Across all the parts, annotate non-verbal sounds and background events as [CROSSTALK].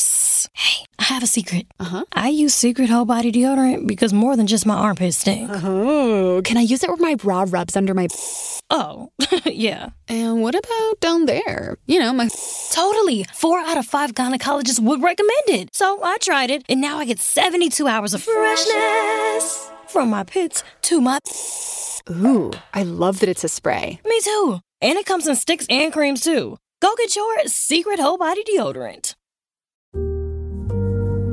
Psst. Hey, I have a secret. Uh huh. I use Secret Whole Body Deodorant because more than just my armpits stink. Oh, can I use it where my bra rubs under my. Oh, [LAUGHS] yeah. And what about down there? You know, my. Totally. Four out of five gynecologists would recommend it. So I tried it, and now I get 72 hours of freshness from my pits to my. Ooh, I love that it's a spray. Me too. And it comes in sticks and creams too. Go get your Secret Whole Body Deodorant.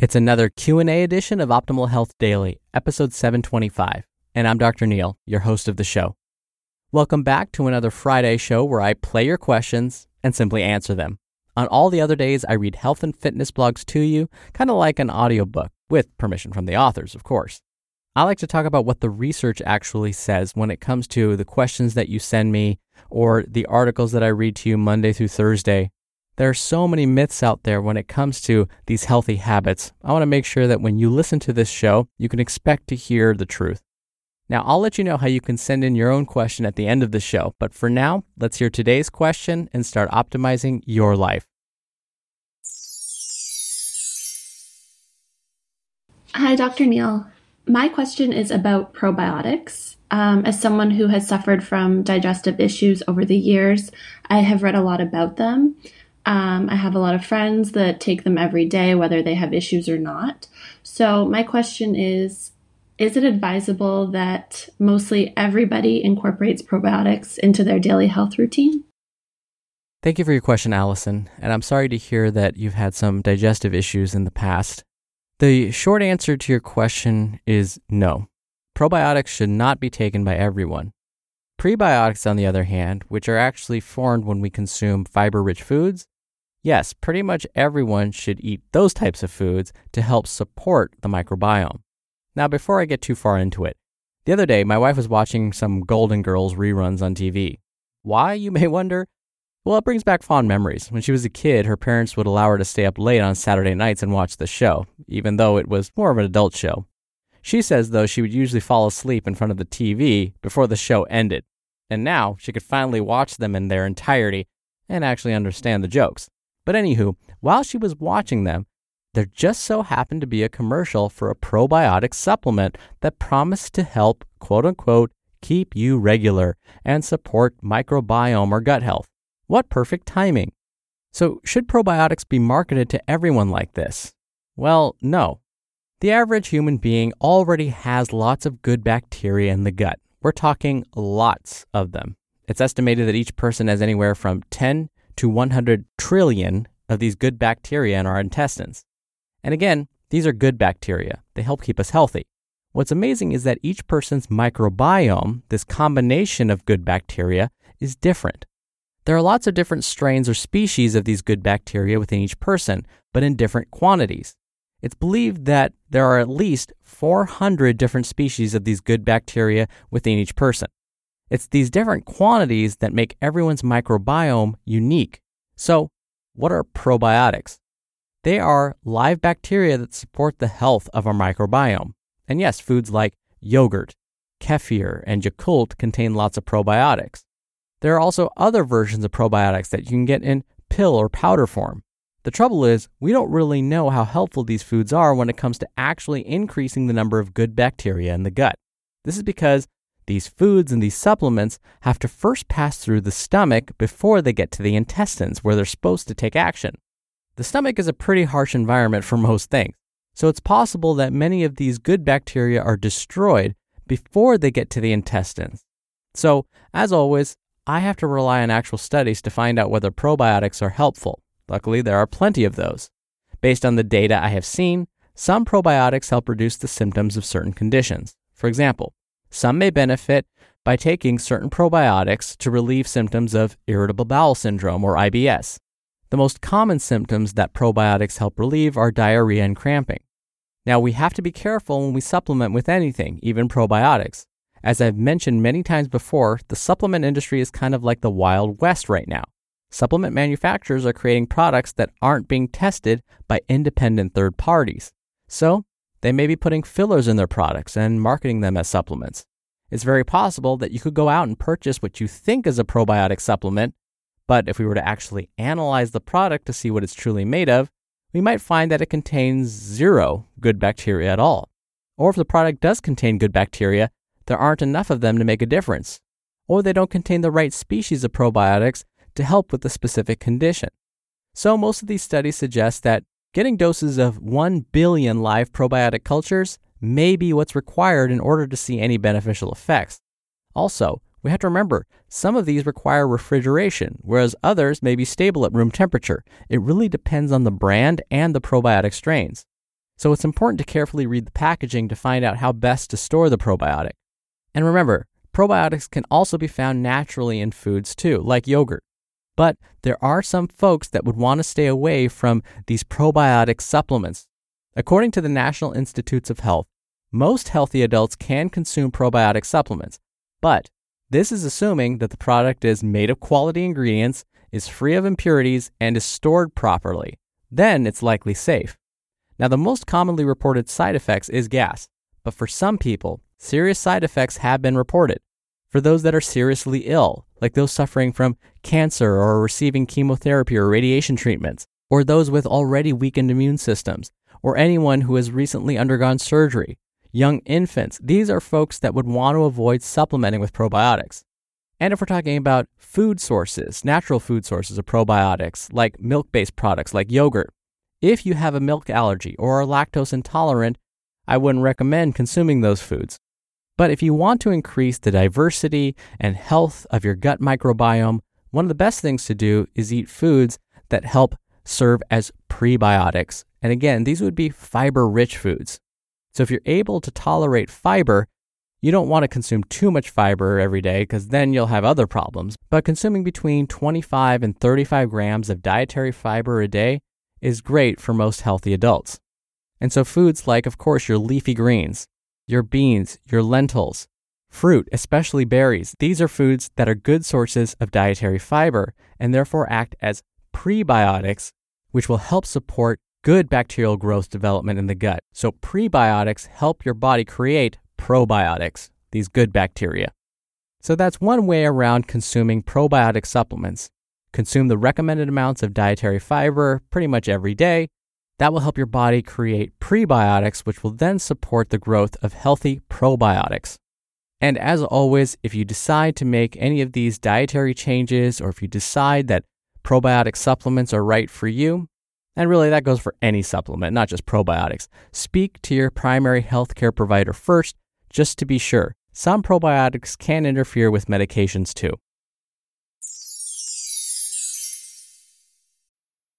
It's another Q&A edition of Optimal Health Daily, episode 725, and I'm Dr. Neal, your host of the show. Welcome back to another Friday show where I play your questions and simply answer them. On all the other days, I read health and fitness blogs to you, kind of like an audiobook, with permission from the authors, of course. I like to talk about what the research actually says when it comes to the questions that you send me or the articles that I read to you Monday through Thursday there are so many myths out there when it comes to these healthy habits. I want to make sure that when you listen to this show, you can expect to hear the truth. Now, I'll let you know how you can send in your own question at the end of the show, but for now, let's hear today's question and start optimizing your life. Hi, Dr. Neal. My question is about probiotics. Um, as someone who has suffered from digestive issues over the years, I have read a lot about them. Um, I have a lot of friends that take them every day, whether they have issues or not. So, my question is Is it advisable that mostly everybody incorporates probiotics into their daily health routine? Thank you for your question, Allison. And I'm sorry to hear that you've had some digestive issues in the past. The short answer to your question is no. Probiotics should not be taken by everyone. Prebiotics, on the other hand, which are actually formed when we consume fiber rich foods, yes, pretty much everyone should eat those types of foods to help support the microbiome. Now, before I get too far into it, the other day my wife was watching some Golden Girls reruns on TV. Why, you may wonder? Well, it brings back fond memories. When she was a kid, her parents would allow her to stay up late on Saturday nights and watch the show, even though it was more of an adult show. She says, though, she would usually fall asleep in front of the TV before the show ended and now she could finally watch them in their entirety and actually understand the jokes. But anywho, while she was watching them, there just so happened to be a commercial for a probiotic supplement that promised to help, quote unquote, keep you regular and support microbiome or gut health. What perfect timing! So, should probiotics be marketed to everyone like this? Well, no. The average human being already has lots of good bacteria in the gut, we're talking lots of them. It's estimated that each person has anywhere from 10 to 100 trillion of these good bacteria in our intestines. And again, these are good bacteria. They help keep us healthy. What's amazing is that each person's microbiome, this combination of good bacteria, is different. There are lots of different strains or species of these good bacteria within each person, but in different quantities. It's believed that there are at least 400 different species of these good bacteria within each person. It's these different quantities that make everyone's microbiome unique. So, what are probiotics? They are live bacteria that support the health of our microbiome. And yes, foods like yogurt, kefir, and Yakult contain lots of probiotics. There are also other versions of probiotics that you can get in pill or powder form. The trouble is, we don't really know how helpful these foods are when it comes to actually increasing the number of good bacteria in the gut. This is because these foods and these supplements have to first pass through the stomach before they get to the intestines where they're supposed to take action. The stomach is a pretty harsh environment for [LAUGHS] most things, so it's possible that many of these good bacteria are destroyed before they get to the intestines. So, as always, I have to rely on actual studies to find out whether probiotics are helpful. Luckily, there are plenty of those. Based on the data I have seen, some probiotics help reduce the symptoms of certain conditions. For example, some may benefit by taking certain probiotics to relieve symptoms of irritable bowel syndrome or IBS. The most common symptoms that probiotics help relieve are diarrhea and cramping. Now, we have to be careful when we supplement with anything, even probiotics. As I've mentioned many times before, the supplement industry is kind of like the Wild West right now. Supplement manufacturers are creating products that aren't being tested by independent third parties. So, they may be putting fillers in their products and marketing them as supplements. It's very possible that you could go out and purchase what you think is a probiotic supplement, but if we were to actually analyze the product to see what it's truly made of, we might find that it contains zero good bacteria at all. Or if the product does contain good bacteria, there aren't enough of them to make a difference. Or they don't contain the right species of probiotics to help with the specific condition. So most of these studies suggest that getting doses of 1 billion live probiotic cultures may be what's required in order to see any beneficial effects. Also, we have to remember some of these require refrigeration, whereas others may be stable at room temperature. It really depends on the brand and the probiotic strains. So it's important to carefully read the packaging to find out how best to store the probiotic. And remember, probiotics can also be found naturally in foods too, like yogurt. But there are some folks that would want to stay away from these probiotic supplements. According to the National Institutes of Health, most healthy adults can consume probiotic supplements, but this is assuming that the product is made of quality ingredients, is free of impurities, and is stored properly. Then it's likely safe. Now, the most commonly reported side effects is gas, but for some people, serious side effects have been reported. For those that are seriously ill, like those suffering from cancer or receiving chemotherapy or radiation treatments, or those with already weakened immune systems, or anyone who has recently undergone surgery, young infants, these are folks that would want to avoid supplementing with probiotics. And if we're talking about food sources, natural food sources of probiotics, like milk based products like yogurt, if you have a milk allergy or are lactose intolerant, I wouldn't recommend consuming those foods. But if you want to increase the diversity and health of your gut microbiome, one of the best things to do is eat foods that help serve as prebiotics. And again, these would be fiber rich foods. So if you're able to tolerate fiber, you don't want to consume too much fiber every day because then you'll have other problems. But consuming between 25 and 35 grams of dietary fiber a day is great for most healthy adults. And so foods like, of course, your leafy greens, your beans, your lentils, fruit, especially berries, these are foods that are good sources of dietary fiber and therefore act as prebiotics, which will help support good bacterial growth development in the gut. So, prebiotics help your body create probiotics, these good bacteria. So, that's one way around consuming probiotic supplements. Consume the recommended amounts of dietary fiber pretty much every day. That will help your body create prebiotics, which will then support the growth of healthy probiotics. And as always, if you decide to make any of these dietary changes or if you decide that probiotic supplements are right for you, and really, that goes for any supplement, not just probiotics. Speak to your primary healthcare provider first, just to be sure. Some probiotics can interfere with medications too.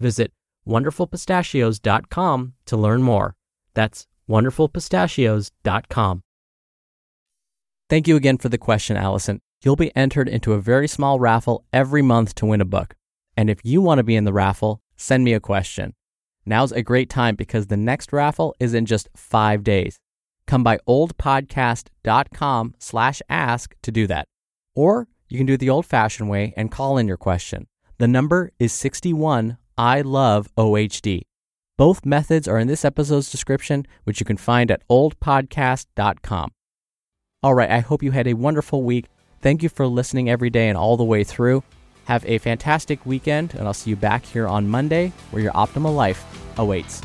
Visit wonderfulpistachios.com to learn more. That's wonderfulpistachios.com. Thank you again for the question, Allison. You'll be entered into a very small raffle every month to win a book. And if you want to be in the raffle, send me a question. Now's a great time because the next raffle is in just five days. Come by oldpodcast.com slash ask to do that. Or you can do it the old fashioned way and call in your question. The number is 61 I love OHD. Both methods are in this episode's description, which you can find at oldpodcast.com. All right, I hope you had a wonderful week. Thank you for listening every day and all the way through. Have a fantastic weekend, and I'll see you back here on Monday where your optimal life awaits.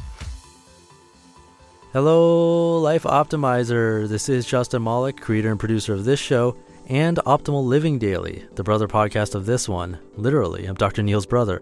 Hello, Life Optimizer. This is Justin Malik, creator and producer of this show and Optimal Living Daily, the brother podcast of this one. Literally, I'm Dr. Neal's brother.